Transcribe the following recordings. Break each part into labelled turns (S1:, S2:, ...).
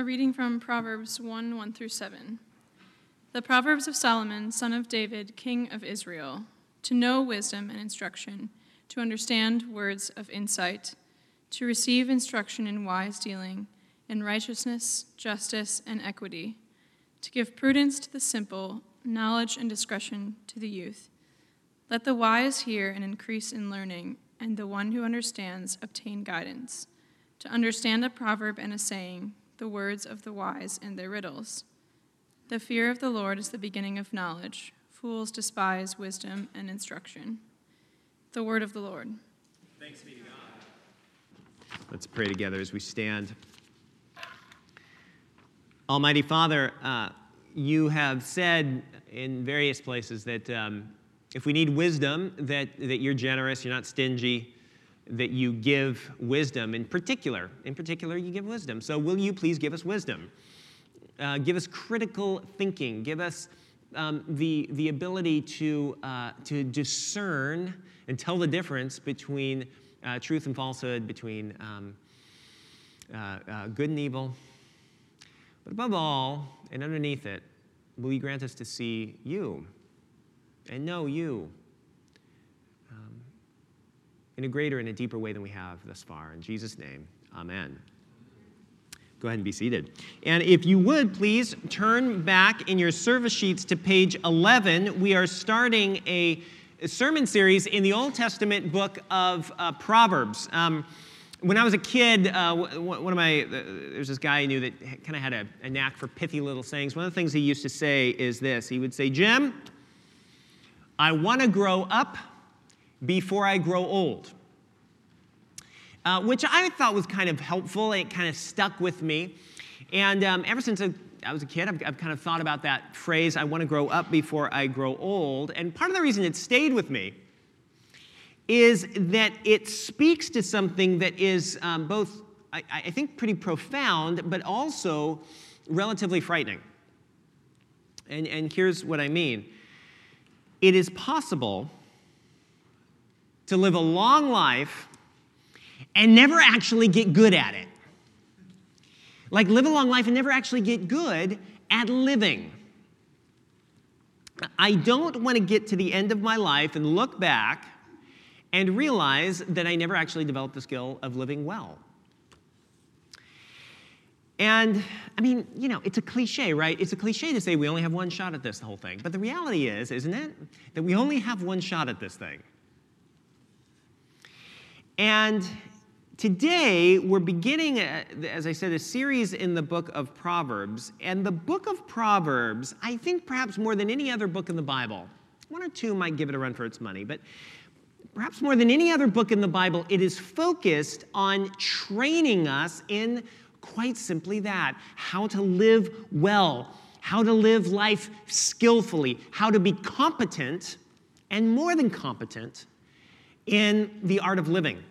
S1: A reading from Proverbs 1 1 through 7. The Proverbs of Solomon, son of David, king of Israel, to know wisdom and instruction, to understand words of insight, to receive instruction in wise dealing, in righteousness, justice, and equity, to give prudence to the simple, knowledge and discretion to the youth. Let the wise hear and increase in learning, and the one who understands obtain guidance. To understand a proverb and a saying, the words of the wise and their riddles. The fear of the Lord is the beginning of knowledge. Fools despise wisdom and instruction. The word of the Lord.
S2: Thanks be to God. Let's pray together as we stand. Almighty Father, uh, you have said in various places that um, if we need wisdom, that, that you're generous, you're not stingy, that you give wisdom. In particular, in particular, you give wisdom. So will you please give us wisdom? Uh, give us critical thinking. Give us um, the, the ability to, uh, to discern and tell the difference between uh, truth and falsehood, between um, uh, uh, good and evil. But above all, and underneath it, will you grant us to see you and know you in a greater and a deeper way than we have thus far? In Jesus' name, amen. Go ahead and be seated. And if you would, please turn back in your service sheets to page 11. We are starting a sermon series in the Old Testament book of uh, Proverbs. Um, when I was a kid, uh, one of my, uh, there's this guy I knew that kind of had a, a knack for pithy little sayings. One of the things he used to say is this He would say, Jim, I want to grow up before I grow old uh, which I thought was kind of helpful. and It kind of stuck with me. And um, ever since I, I was a kid, I've, I've, kind of thought about that phrase, I want to grow up before I grow old. And part of the reason it stayed with me is that it speaks to something that is um, both, I, I think, pretty profound, but also relatively frightening. And, and here's what I mean it is possible to live a long life and never actually get good at it. Like live a long life and never actually get good at living. I don't want to get to the end of my life and look back and realize that I never actually developed the skill of living well. And I mean, you know, it's a cliche, right? It's a cliche to say we only have one shot at this whole thing. But the reality is, isn't it, that we only have one shot at this thing. And Today, we're beginning, as I said, a series in the book of Proverbs. And the book of Proverbs, I think perhaps more than any other book in the Bible, one or two might give it a run for its money, but perhaps more than any other book in the Bible, it is focused on training us in quite simply that how to live well, how to live life skillfully, how to be competent, and more than competent in the art of living.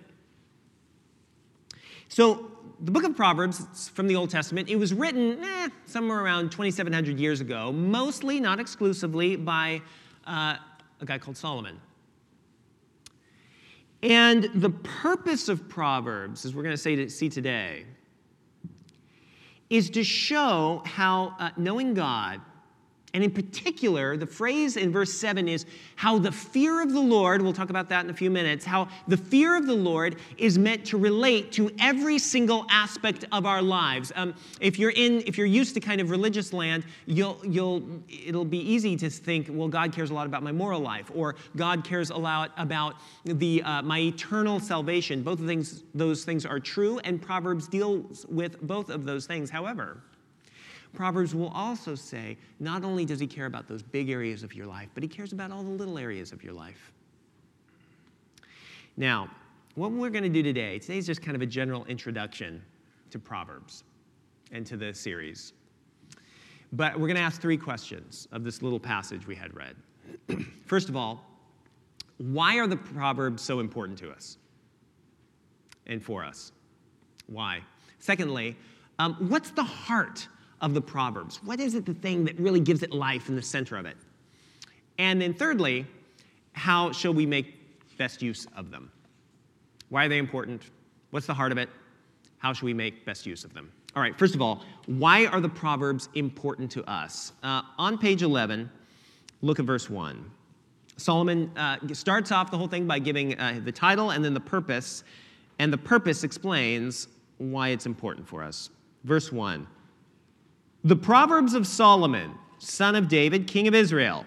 S2: So, the book of Proverbs from the Old Testament, it was written eh, somewhere around 2,700 years ago, mostly, not exclusively, by uh, a guy called Solomon. And the purpose of Proverbs, as we're going to see today, is to show how uh, knowing God and in particular, the phrase in verse 7 is how the fear of the Lord, we'll talk about that in a few minutes, how the fear of the Lord is meant to relate to every single aspect of our lives. Um, if you're in, if you're used to kind of religious land, you'll, you'll, it'll be easy to think, well, God cares a lot about my moral life, or God cares a lot about the, uh, my eternal salvation. Both of things, those things are true, and Proverbs deals with both of those things. However, Proverbs will also say not only does he care about those big areas of your life, but he cares about all the little areas of your life. Now, what we're going to do today, today is just kind of a general introduction to Proverbs and to the series. But we're going to ask three questions of this little passage we had read. First of all, why are the Proverbs so important to us and for us? Why? Secondly, um, what's the heart of the Proverbs? What is it the thing that really gives it life in the center of it? And then, thirdly, how shall we make best use of them? Why are they important? What's the heart of it? How should we make best use of them? All right, first of all, why are the Proverbs important to us? Uh, on page 11, look at verse 1. Solomon uh, starts off the whole thing by giving uh, the title and then the purpose, and the purpose explains why it's important for us. Verse 1 The Proverbs of Solomon, son of David, king of Israel.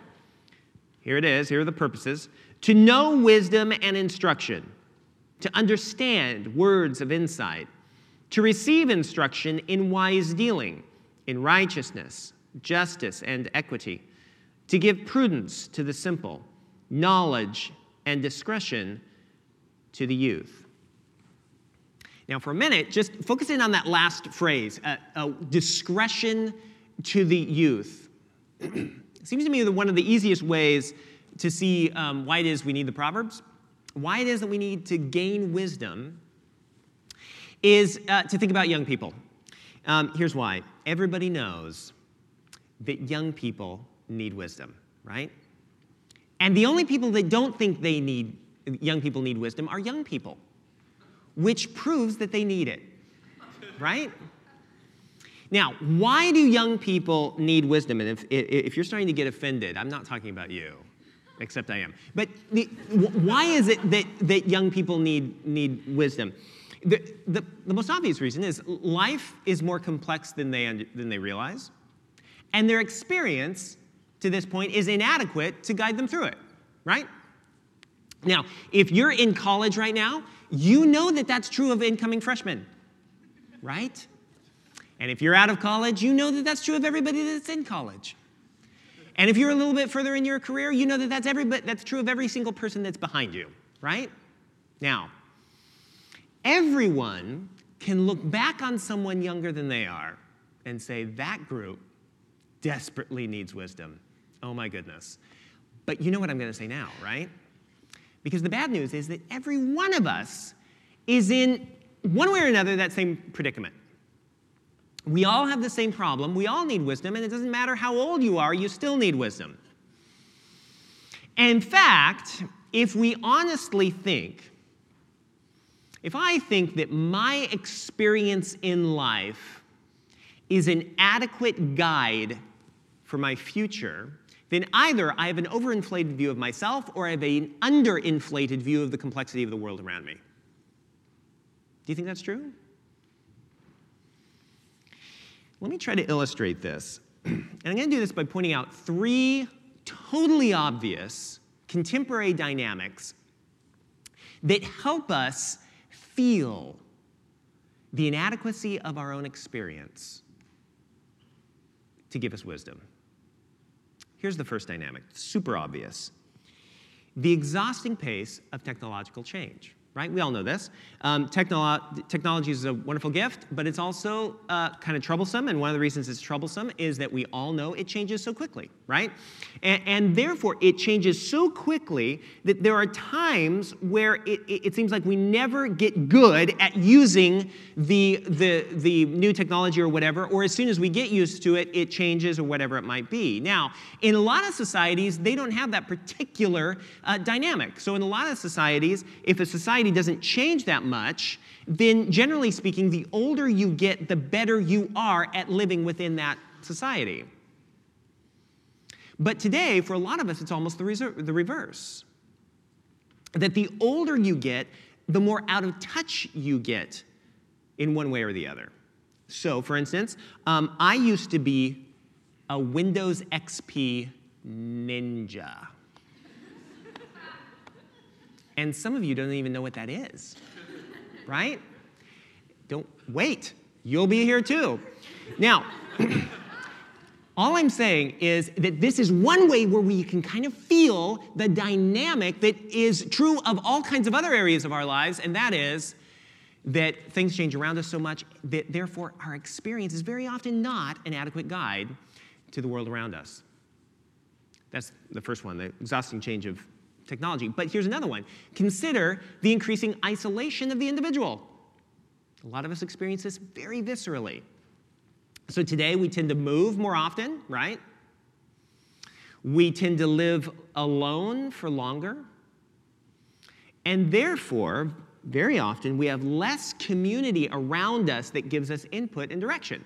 S2: Here it is, here are the purposes to know wisdom and instruction, to understand words of insight, to receive instruction in wise dealing, in righteousness, justice, and equity, to give prudence to the simple, knowledge and discretion to the youth. Now, for a minute, just focus in on that last phrase uh, uh, discretion to the youth. seems to me that one of the easiest ways to see um, why it is we need the Proverbs, why it is that we need to gain wisdom, is uh, to think about young people. Um, here's why everybody knows that young people need wisdom, right? And the only people that don't think they need young people need wisdom are young people, which proves that they need it, right? Now, why do young people need wisdom? And if, if you're starting to get offended, I'm not talking about you except I am. But the, why is it that, that young people need, need wisdom? The, the, the, most obvious reason is life is more complex than they, than they realize, and their experience to this point is inadequate to guide them through it, right? Now, if you're in college right now, you know that that's true of incoming freshmen, right? And if you're out of college, you know that that's true of everybody that's in college. And if you're a little bit further in your career, you know that that's, every, that's true of every single person that's behind you, right? Now, everyone can look back on someone younger than they are and say, that group desperately needs wisdom. Oh my goodness. But you know what I'm going to say now, right? Because the bad news is that every one of us is in one way or another that same predicament. We all have the same problem. We all need wisdom, and it doesn't matter how old you are, you still need wisdom. In fact, if we honestly think, if I think that my experience in life is an adequate guide for my future, then either I have an overinflated view of myself or I have an underinflated view of the complexity of the world around me. Do you think that's true? Let me try to illustrate this. And I'm going to do this by pointing out three totally obvious contemporary dynamics that help us feel the inadequacy of our own experience to give us wisdom. Here's the first dynamic, super obvious the exhausting pace of technological change right? We all know this. Um, technolo- technology is a wonderful gift, but it's also uh, kind of troublesome. And one of the reasons it's troublesome is that we all know it changes so quickly, right? And, and therefore, it changes so quickly that there are times where it, it, it, seems like we never get good at using the, the, the new technology or whatever, or as soon as we get used to it, it changes or whatever it might be. Now, in a lot of societies, they don't have that particular uh, dynamic. So, in a lot of societies, if a society society doesn't change that much, then generally speaking, the older you get, the better you are at living within that society. But today, for a lot of us, it's almost the, the reverse. That the older you get, the more out of touch you get in one way or the other. So, for instance, um, I used to be a Windows XP ninja. And some of you don't even know what that is, right? Don't wait, you'll be here too. Now, all I'm saying is that this is one way where we can kind of feel the dynamic that is true of all kinds of other areas of our lives, and that is that things change around us so much that therefore our experience is very often not an adequate guide to the world around us. That's the first one, the exhausting change of technology. But here's another one consider the increasing isolation of the individual. A lot of us experience this very viscerally. So today we tend to move more often, right? We tend to live alone for longer. And therefore, very often, we have less community around us that gives us input and direction.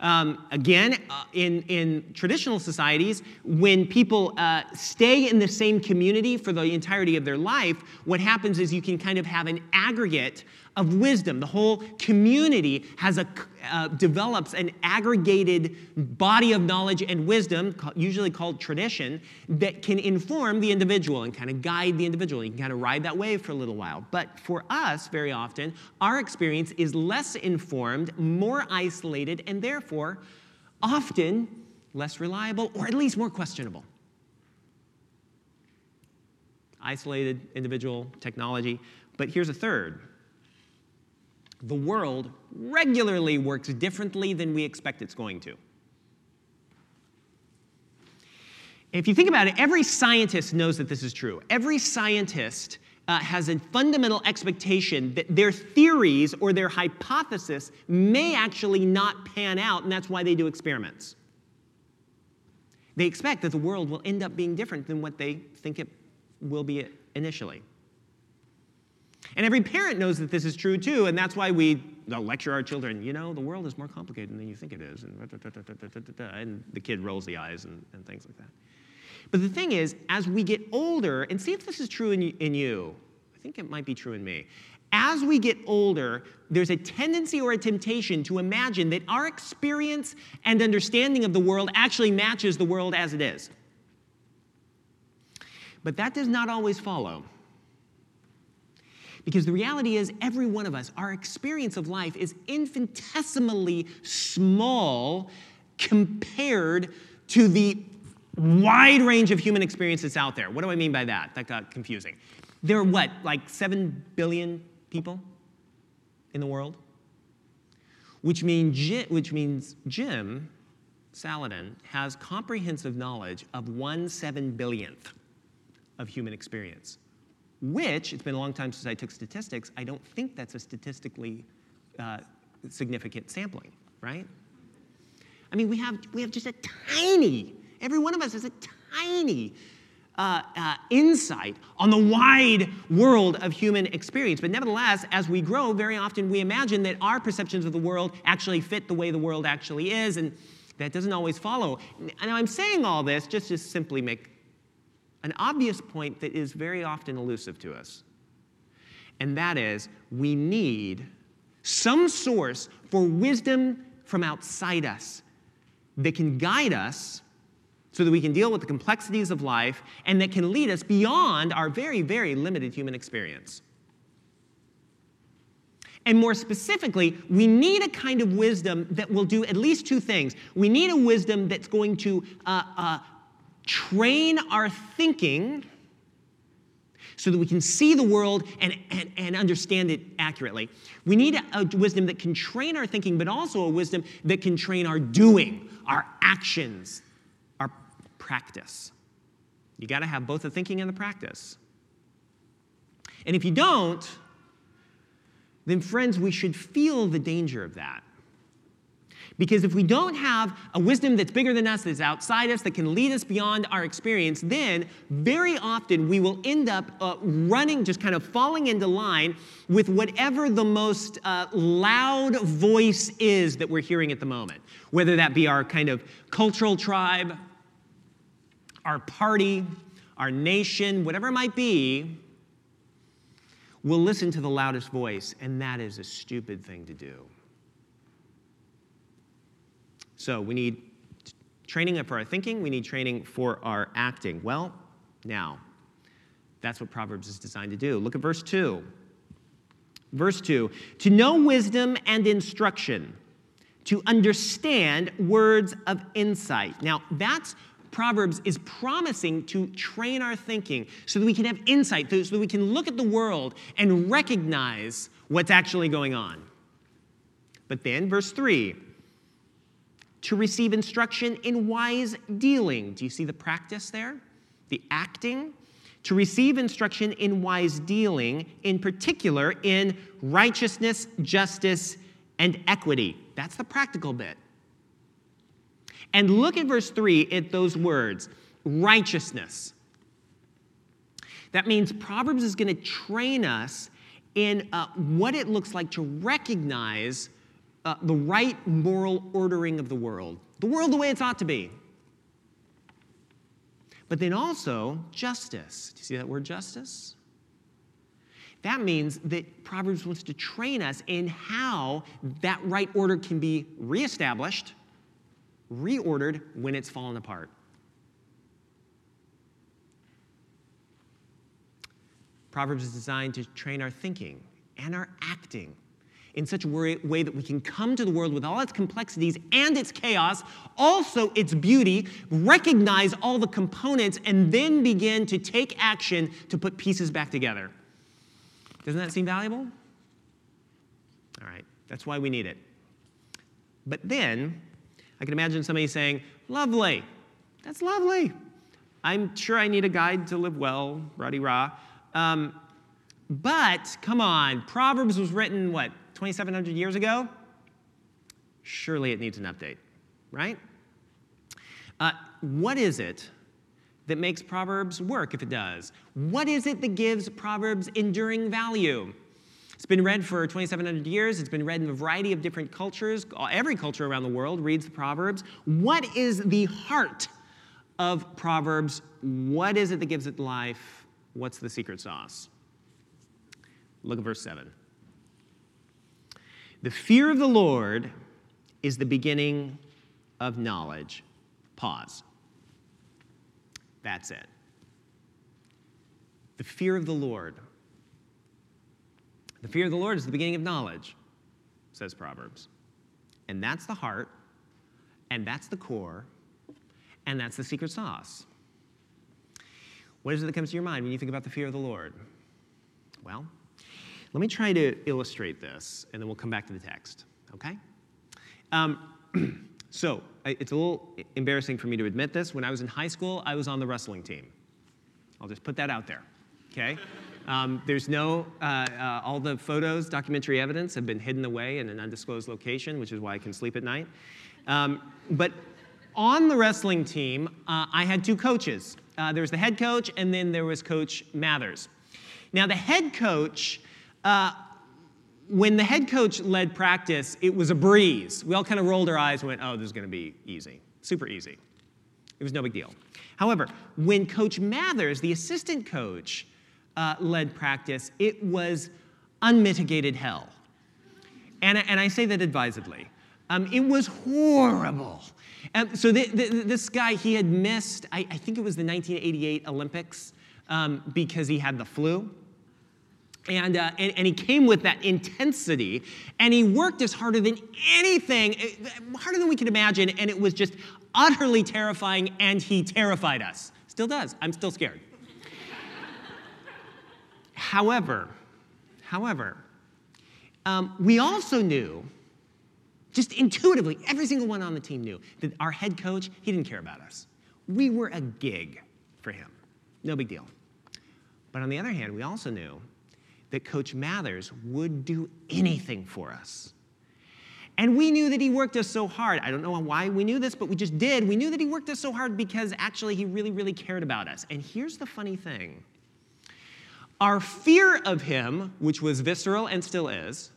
S2: Um, again, uh, in, in traditional societies, when people uh, stay in the same community for the entirety of their life, what happens is you can kind of have an aggregate of wisdom. The whole community has a, uh, develops an aggregated body of knowledge and wisdom, usually called tradition, that can inform the individual and kind of guide the individual. You can kind of ride that wave for a little while. But for us, very often, our experience is less informed, more isolated, and therefore often less reliable or at least more questionable. Isolated individual technology. But here's a third the world regularly works differently than we expect it's going to. If you think about it, every scientist knows that this is true. Every scientist uh, has a fundamental expectation that their theories or their hypothesis may actually not pan out, and that's why they do experiments. They expect that the world will end up being different than what they think it will be initially. And every parent knows that this is true too, and that's why we lecture our children, you know, the world is more complicated than you think it is. And, and the kid rolls the eyes and, and, things like that. But the thing is, as we get older, and see if this is true in, in you, I think it might be true in me. As we get older, there's a tendency or a temptation to imagine that our experience and understanding of the world actually matches the world as it is. But that does not always follow. Because the reality is, every one of us, our experience of life is infinitesimally small compared to the wide range of human experiences out there. What do I mean by that? That got confusing. There are what, like 7 billion people in the world? Which, mean, which means Jim Saladin has comprehensive knowledge of one seven billionth of human experience which, it's been a long time since I took statistics, I don't think that's a statistically uh, significant sampling, right? I mean, we have, we have just a tiny, every one of us has a tiny uh, uh, insight on the wide world of human experience. But nevertheless, as we grow, very often we imagine that our perceptions of the world actually fit the way the world actually is, and that doesn't always follow. Now, I'm saying all this just to simply make an obvious point that is very often elusive to us. And that is, we need some source for wisdom from outside us that can guide us so that we can deal with the complexities of life and that can lead us beyond our very, very limited human experience. And more specifically, we need a kind of wisdom that will do at least two things. We need a wisdom that's going to uh, uh, train our thinking so that we can see the world and, and, and understand it accurately. We need a, a, wisdom that can train our thinking, but also a wisdom that can train our doing, our actions, our practice. You got to have both the thinking and the practice. And if you don't, then, friends, we should feel the danger of that. Because if we don't have a wisdom that's bigger than us, that's outside us, that can lead us beyond our experience, then very often we will end up uh, running, just kind of falling into line with whatever the most uh, loud voice is that we're hearing at the moment. Whether that be our kind of cultural tribe, our party, our nation, whatever it might be, we'll listen to the loudest voice, and that is a stupid thing to do. So we need training for our thinking, we need training for our acting. Well, now, that's what Proverbs is designed to do. Look at verse 2. Verse 2 To know wisdom and instruction, to understand words of insight. Now, that's Proverbs is promising to train our thinking so that we can have insight, so that we can look at the world and recognize what's actually going on. But then, verse 3 to receive instruction in wise dealing. Do you see the practice there? The acting? To receive instruction in wise dealing, in particular in righteousness, justice, and equity. That's the practical bit. And look at verse 3 at those words righteousness. That means Proverbs is going to train us in uh, what it looks like to recognize uh, the right moral ordering of the world, the world the way it's ought to be. But then also justice. Do you see that word justice? That means that Proverbs wants to train us in how that right order can be reestablished, reordered when it's fallen apart. Proverbs is designed to train our thinking and our acting in such a way that we can come to the world with all its complexities and its chaos, also its beauty, recognize all the components, and then begin to take action to put pieces back together. Doesn't that seem valuable? All right, that's why we need it. But then, I can imagine somebody saying, Lovely, that's lovely. I'm sure I need a guide to live well, ruddy rah. Um, but come on, Proverbs was written, what, 2,700 years ago? Surely it needs an update, right? Uh, what is it that makes Proverbs work if it does? What is it that gives Proverbs enduring value? It's been read for 2,700 years. It's been read in a variety of different cultures. Every culture around the world reads the Proverbs. What is the heart of Proverbs? What is it that gives it life? What's the secret sauce? Look at verse 7. The fear of the Lord is the beginning of knowledge. Pause. That's it. The fear of the Lord. The fear of the Lord is the beginning of knowledge, says Proverbs. And that's the heart, and that's the core, and that's the secret sauce. What is it that comes to your mind when you think about the fear of the Lord? Well, let me try to illustrate this, and then we'll come back to the text, okay? Um, so, it's a little embarrassing for me to admit this. When I was in high school, I was on the wrestling team. I'll just put that out there, okay? Um, there's no, uh, uh, all the photos, documentary evidence have been hidden away in an undisclosed location, which is why I can sleep at night. Um, but on the wrestling team, uh, I had two coaches. Uh, there was the head coach, and then there was Coach Mathers. Now, the head coach uh, when the head coach led practice, it was a breeze. We all kind of rolled our eyes and went, oh, this is going to be easy, super easy. It was no big deal. However, when Coach Mathers, the assistant coach, uh, led practice, it was unmitigated hell. And, and I say that advisedly. Um, it was horrible. So the, the, this guy, he had missed, I, I, think it was the 1988 Olympics um, because he had the flu. And, uh, and, and, he came with that intensity, and he worked us harder than anything, eh, harder than we could imagine, and it was just utterly terrifying, and he terrified us. Still does. I'm still scared. however, however, um, we also knew, just intuitively, every single one on the team knew that our head coach, he didn't care about us. We were a gig for him. No big deal. But on the other hand, we also knew that Coach Mathers would do anything for us. And we knew that he worked us so hard. I don't know why we knew this, but we just did. We knew that he worked us so hard because actually he really, really cared about us. And here's the funny thing our fear of him, which was visceral and still is,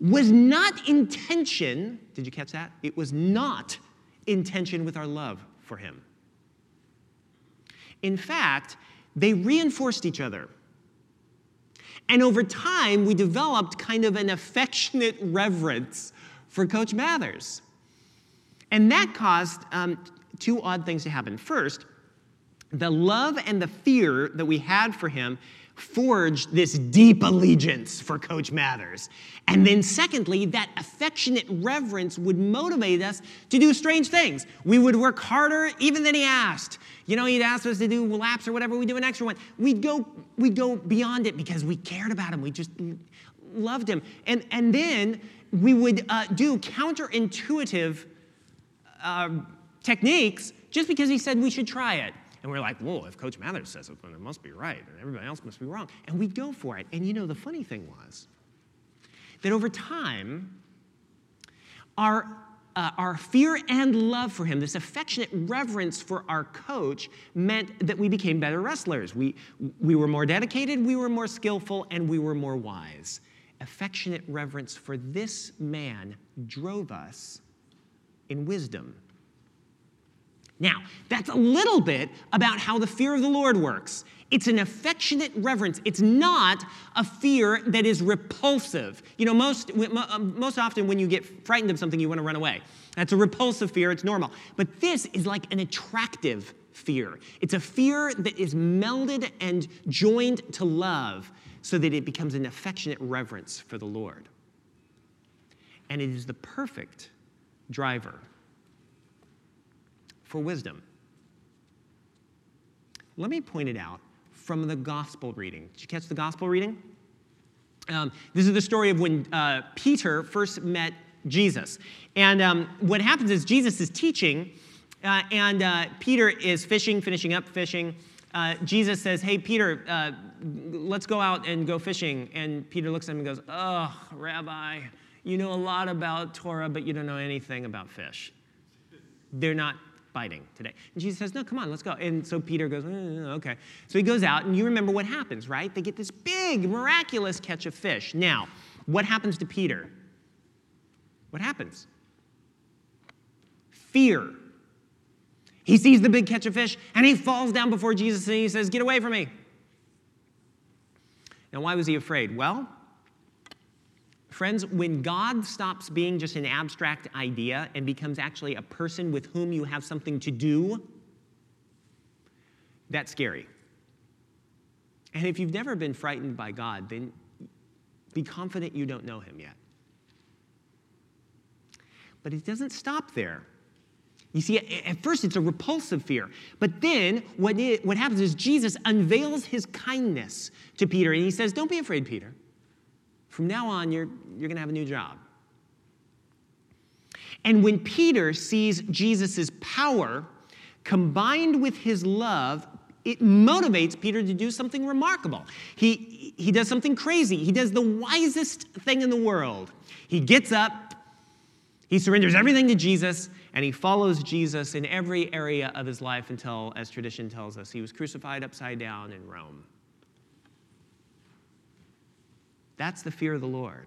S2: was not intention. Did you catch that? It was not intention with our love for him. In fact, they reinforced each other. And over time, we developed kind of an affectionate reverence for Coach Mathers. And that caused um, two odd things to happen. First, the love and the fear that we had for him forged this deep allegiance for Coach Mathers. And then, secondly, that affectionate reverence would motivate us to do strange things. We would work harder even than he asked. You know, he'd ask us to do laps or whatever, we'd do an extra one. We'd go, we'd go beyond it because we cared about him. We just loved him. And, and then we would uh, do counterintuitive uh, techniques just because he said we should try it. And we're like, whoa, if Coach Mathers says it, then it must be right, and everybody else must be wrong. And we'd go for it. And you know, the funny thing was that over time, our uh, our fear and love for him, this affectionate reverence for our coach, meant that we became better wrestlers. We, we were more dedicated, we were more skillful, and we were more wise. Affectionate reverence for this man drove us in wisdom. Now, that's a little bit about how the fear of the Lord works. It's an affectionate reverence. It's not a fear that is repulsive. You know, most, uh, most often when you get frightened of something, you want to run away. That's a repulsive fear, it's normal. But this is like an attractive fear. It's a fear that is melded and joined to love so that it becomes an affectionate reverence for the Lord. And it is the perfect driver for wisdom. Let me point it out from the gospel reading. Did you catch the gospel reading? Um, this is the story of when uh, Peter first met Jesus. And um, what happens is Jesus is teaching, uh, and uh, Peter is fishing, finishing up fishing. Uh, Jesus says, Hey, Peter, uh, let's go out and go fishing. And Peter looks at him and goes, Oh, Rabbi, you know a lot about Torah, but you don't know anything about fish. They're not biting today. And Jesus says, No, come on, let's go. And so Peter goes, mm, Okay. So he goes out, and you remember what happens, right? They get this big, miraculous catch of fish. Now, what happens to Peter? What happens? Fear. He sees the big catch of fish, and he falls down before Jesus and he says, Get away from me. Now, why was he afraid? Well, Friends, when God stops being just an abstract idea and becomes actually a person with whom you have something to do, that's scary. And if you've never been frightened by God, then be confident you don't know him yet. But it doesn't stop there. You see, at first it's a repulsive fear. But then what, it, what happens is Jesus unveils his kindness to Peter and he says, Don't be afraid, Peter. From now on, you're, you're going to have a new job. And when Peter sees Jesus' power combined with his love, it motivates Peter to do something remarkable. He, he does something crazy. He does the wisest thing in the world. He gets up, he surrenders everything to Jesus, and he follows Jesus in every area of his life until, as tradition tells us, he was crucified upside down in Rome. That's the fear of the Lord.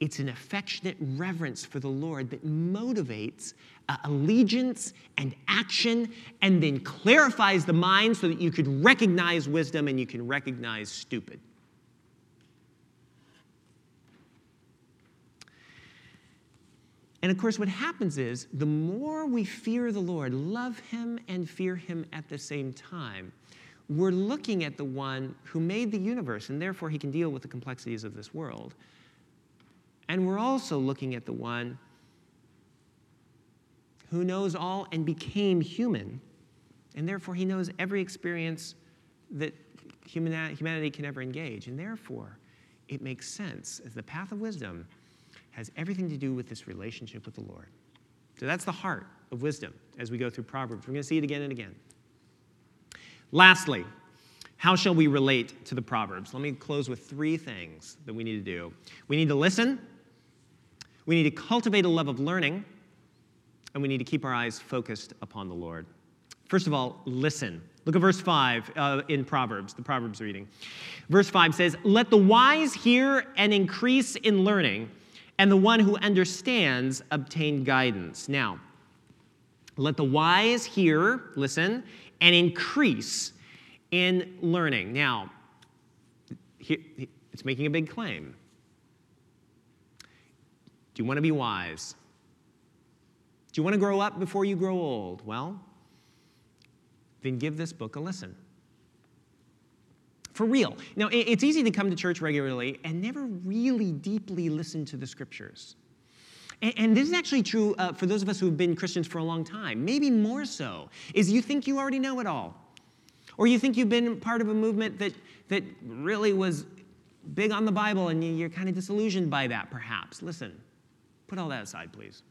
S2: It's an affectionate reverence for the Lord that motivates uh, allegiance and action and then clarifies the mind so that you could recognize wisdom and you can recognize stupid. And of course, what happens is the more we fear the Lord, love Him and fear Him at the same time, we're looking at the one who made the universe, and therefore he can deal with the complexities of this world. And we're also looking at the one who knows all and became human, and therefore he knows every experience that humanity can ever engage. And therefore, it makes sense as the path of wisdom has everything to do with this relationship with the Lord. So that's the heart of wisdom as we go through Proverbs. We're going to see it again and again. Lastly, how shall we relate to the Proverbs? Let me close with three things that we need to do. We need to listen, we need to cultivate a love of learning, and we need to keep our eyes focused upon the Lord. First of all, listen. Look at verse 5 uh, in Proverbs, the Proverbs reading. Verse 5 says, Let the wise hear and increase in learning, and the one who understands obtain guidance. Now, let the wise hear, listen, and increase in learning. Now, it's making a big claim. Do you want to be wise? Do you want to grow up before you grow old? Well, then give this book a listen. For real. Now, it's easy to come to church regularly and never really deeply listen to the scriptures. And, and this is actually true uh, for those of us who have been Christians for a long time, maybe more so, is you think you already know it all. Or you think you've been part of a movement that, that really was big on the Bible and you're kind of disillusioned by that, perhaps. Listen, put all that aside, please.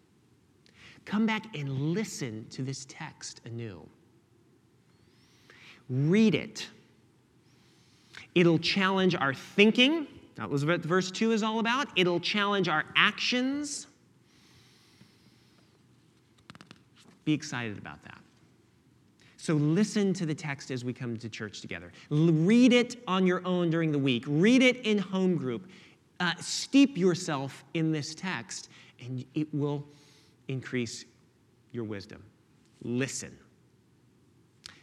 S2: Come back and listen to this text anew. Read it. It'll challenge our thinking. That was what verse 2 is all about. It'll challenge our actions. Be excited about that. So listen to the text as we come to church together. L- read it on your own during the week. Read it in home group. Uh, steep yourself in this text, and it will increase your wisdom. Listen.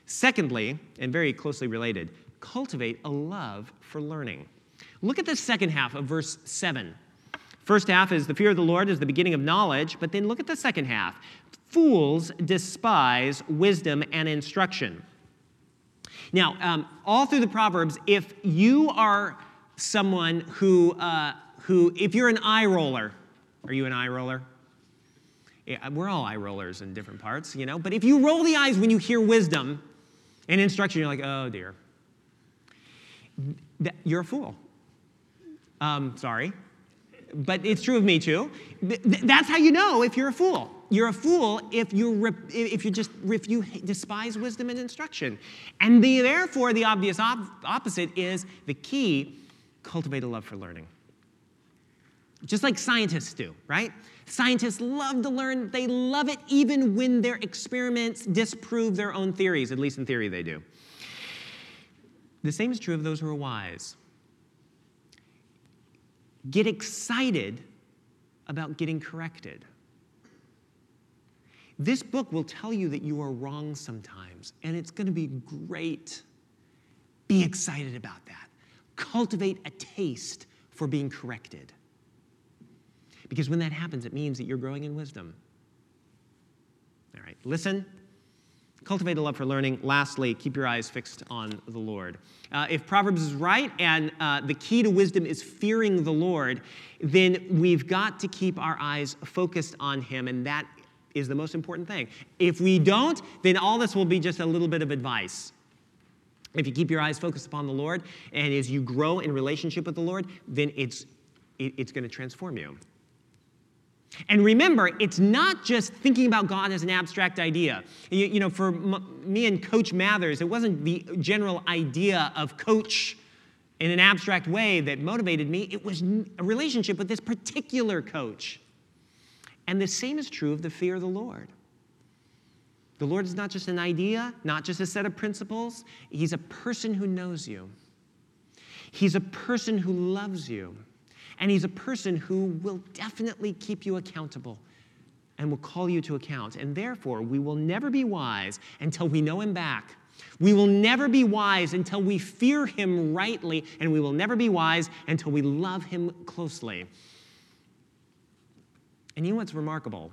S2: Secondly, and very closely related, cultivate a love for learning. Look at the second half of verse 7. First half is the fear of the Lord is the beginning of knowledge, but then look at the second half. Fools despise wisdom and instruction. Now, um, all through the Proverbs, if you are someone who, uh, who, if you're an eye roller, are you an eye roller? Yeah, we're all eye rollers in different parts, you know. But if you roll the eyes when you hear wisdom and instruction, you're like, oh dear. You're a fool. Um, sorry. But it's true of me too. That's how you know if you're a fool. You're a fool if you if you just if you despise wisdom and instruction, and the, therefore the obvious op- opposite is the key: cultivate a love for learning. Just like scientists do, right? Scientists love to learn. They love it even when their experiments disprove their own theories, at least in theory they do. The same is true of those who are wise. Get excited about getting corrected. This book will tell you that you are wrong sometimes, and it's going to be great. Be excited about that. Cultivate a taste for being corrected. Because when that happens, it means that you're growing in wisdom. All right, listen, cultivate a love for learning. Lastly, keep your eyes fixed on the Lord. Uh, if Proverbs is right and uh, the key to wisdom is fearing the Lord, then we've got to keep our eyes focused on Him, and that is the most important thing. If we don't, then all this will be just a little bit of advice. If you keep your eyes focused upon the Lord, and as you grow in relationship with the Lord, then it's, it, it's going to transform you. And remember, it's not just thinking about God as an abstract idea. You, you know, for m- me and Coach Mathers, it wasn't the general idea of coach in an abstract way that motivated me, it was a relationship with this particular coach. And the same is true of the fear of the Lord. The Lord is not just an idea, not just a set of principles, He's a person who knows you. He's a person who loves you. And he's a person who will definitely keep you accountable and will call you to account. And therefore, we will never be wise until we know him back. We will never be wise until we fear him rightly, and we will never be wise until we love him closely. And you know what's remarkable?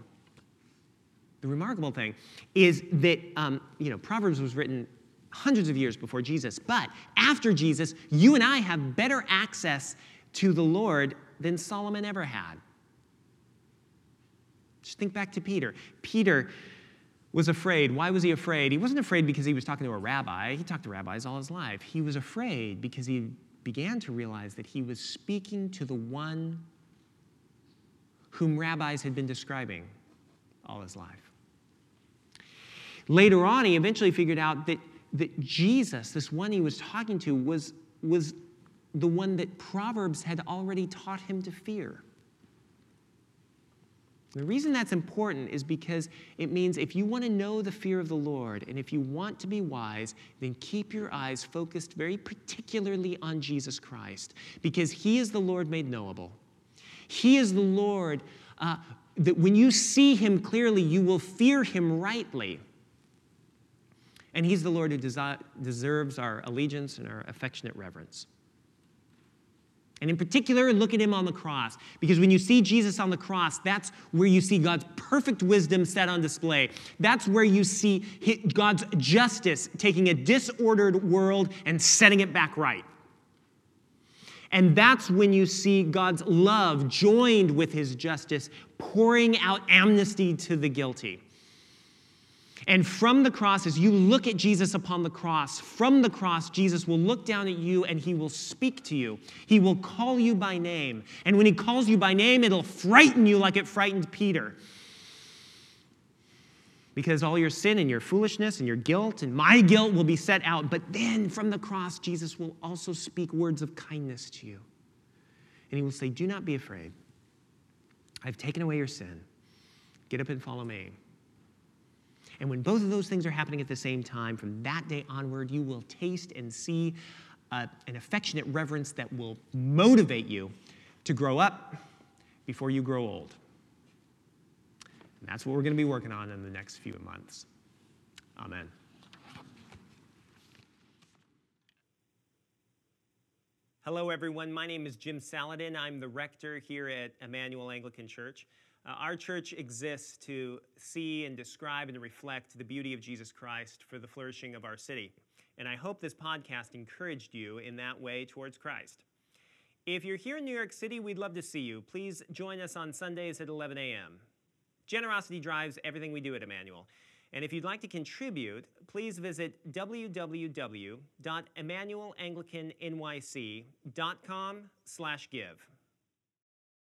S2: The remarkable thing is that um, you know Proverbs was written hundreds of years before Jesus, but after Jesus, you and I have better access to the Lord than Solomon ever had. Just think back to Peter. Peter was afraid. Why was he afraid? He wasn't afraid because he was talking to a rabbi. He talked to rabbis all his life. He was afraid because he began to realize that he was speaking to the one whom rabbis had been describing all his life. Later on, he eventually figured out that, that Jesus, this one he was talking to, was, was the one that Proverbs had already taught him to fear. The reason that's important is because it means if you want to know the fear of the Lord and if you want to be wise, then keep your eyes focused very particularly on Jesus Christ because He is the Lord made knowable. He is the Lord uh, that when you see Him clearly, you will fear Him rightly. And He's the Lord who desi- deserves our allegiance and our affectionate reverence. And in particular, look at him on the cross. Because when you see Jesus on the cross, that's where you see God's perfect wisdom set on display. That's where you see God's justice taking a disordered world and setting it back right. And mm-hmm. that's when you see God's love joined with his justice, pouring out amnesty to the guilty. And from the cross, as you look at Jesus upon the cross, from the cross, Jesus will look down at you and he will speak to you. He will call you by name. And when he calls you by name, it'll frighten you like it frightened Peter. Because all your sin and your foolishness and your guilt and my guilt will be set out. But then from the cross, Jesus will also speak words of kindness to you. And he will say, Do not be afraid. I've taken away your sin. Get up and follow me. And when both of those things are happening at the same time, from that day onward, you will taste and see uh, an affectionate reverence that will motivate you to grow up before you grow old. And that's what we're going to be working on in the next few months. Amen. Hello, everyone. My name is Jim Saladin. I'm the rector here at Emmanuel Anglican Church. Uh, our church exists to see and describe and reflect the beauty of Jesus Christ for the flourishing of our city. And I hope this podcast encouraged you in that way towards Christ. If you're here in New York City, we'd love to see you. Please join us on Sundays at 11 a.m. Generosity drives everything we do at Emmanuel. And if you'd like to contribute, please visit www.emmanuelanglicannyc.com slash give.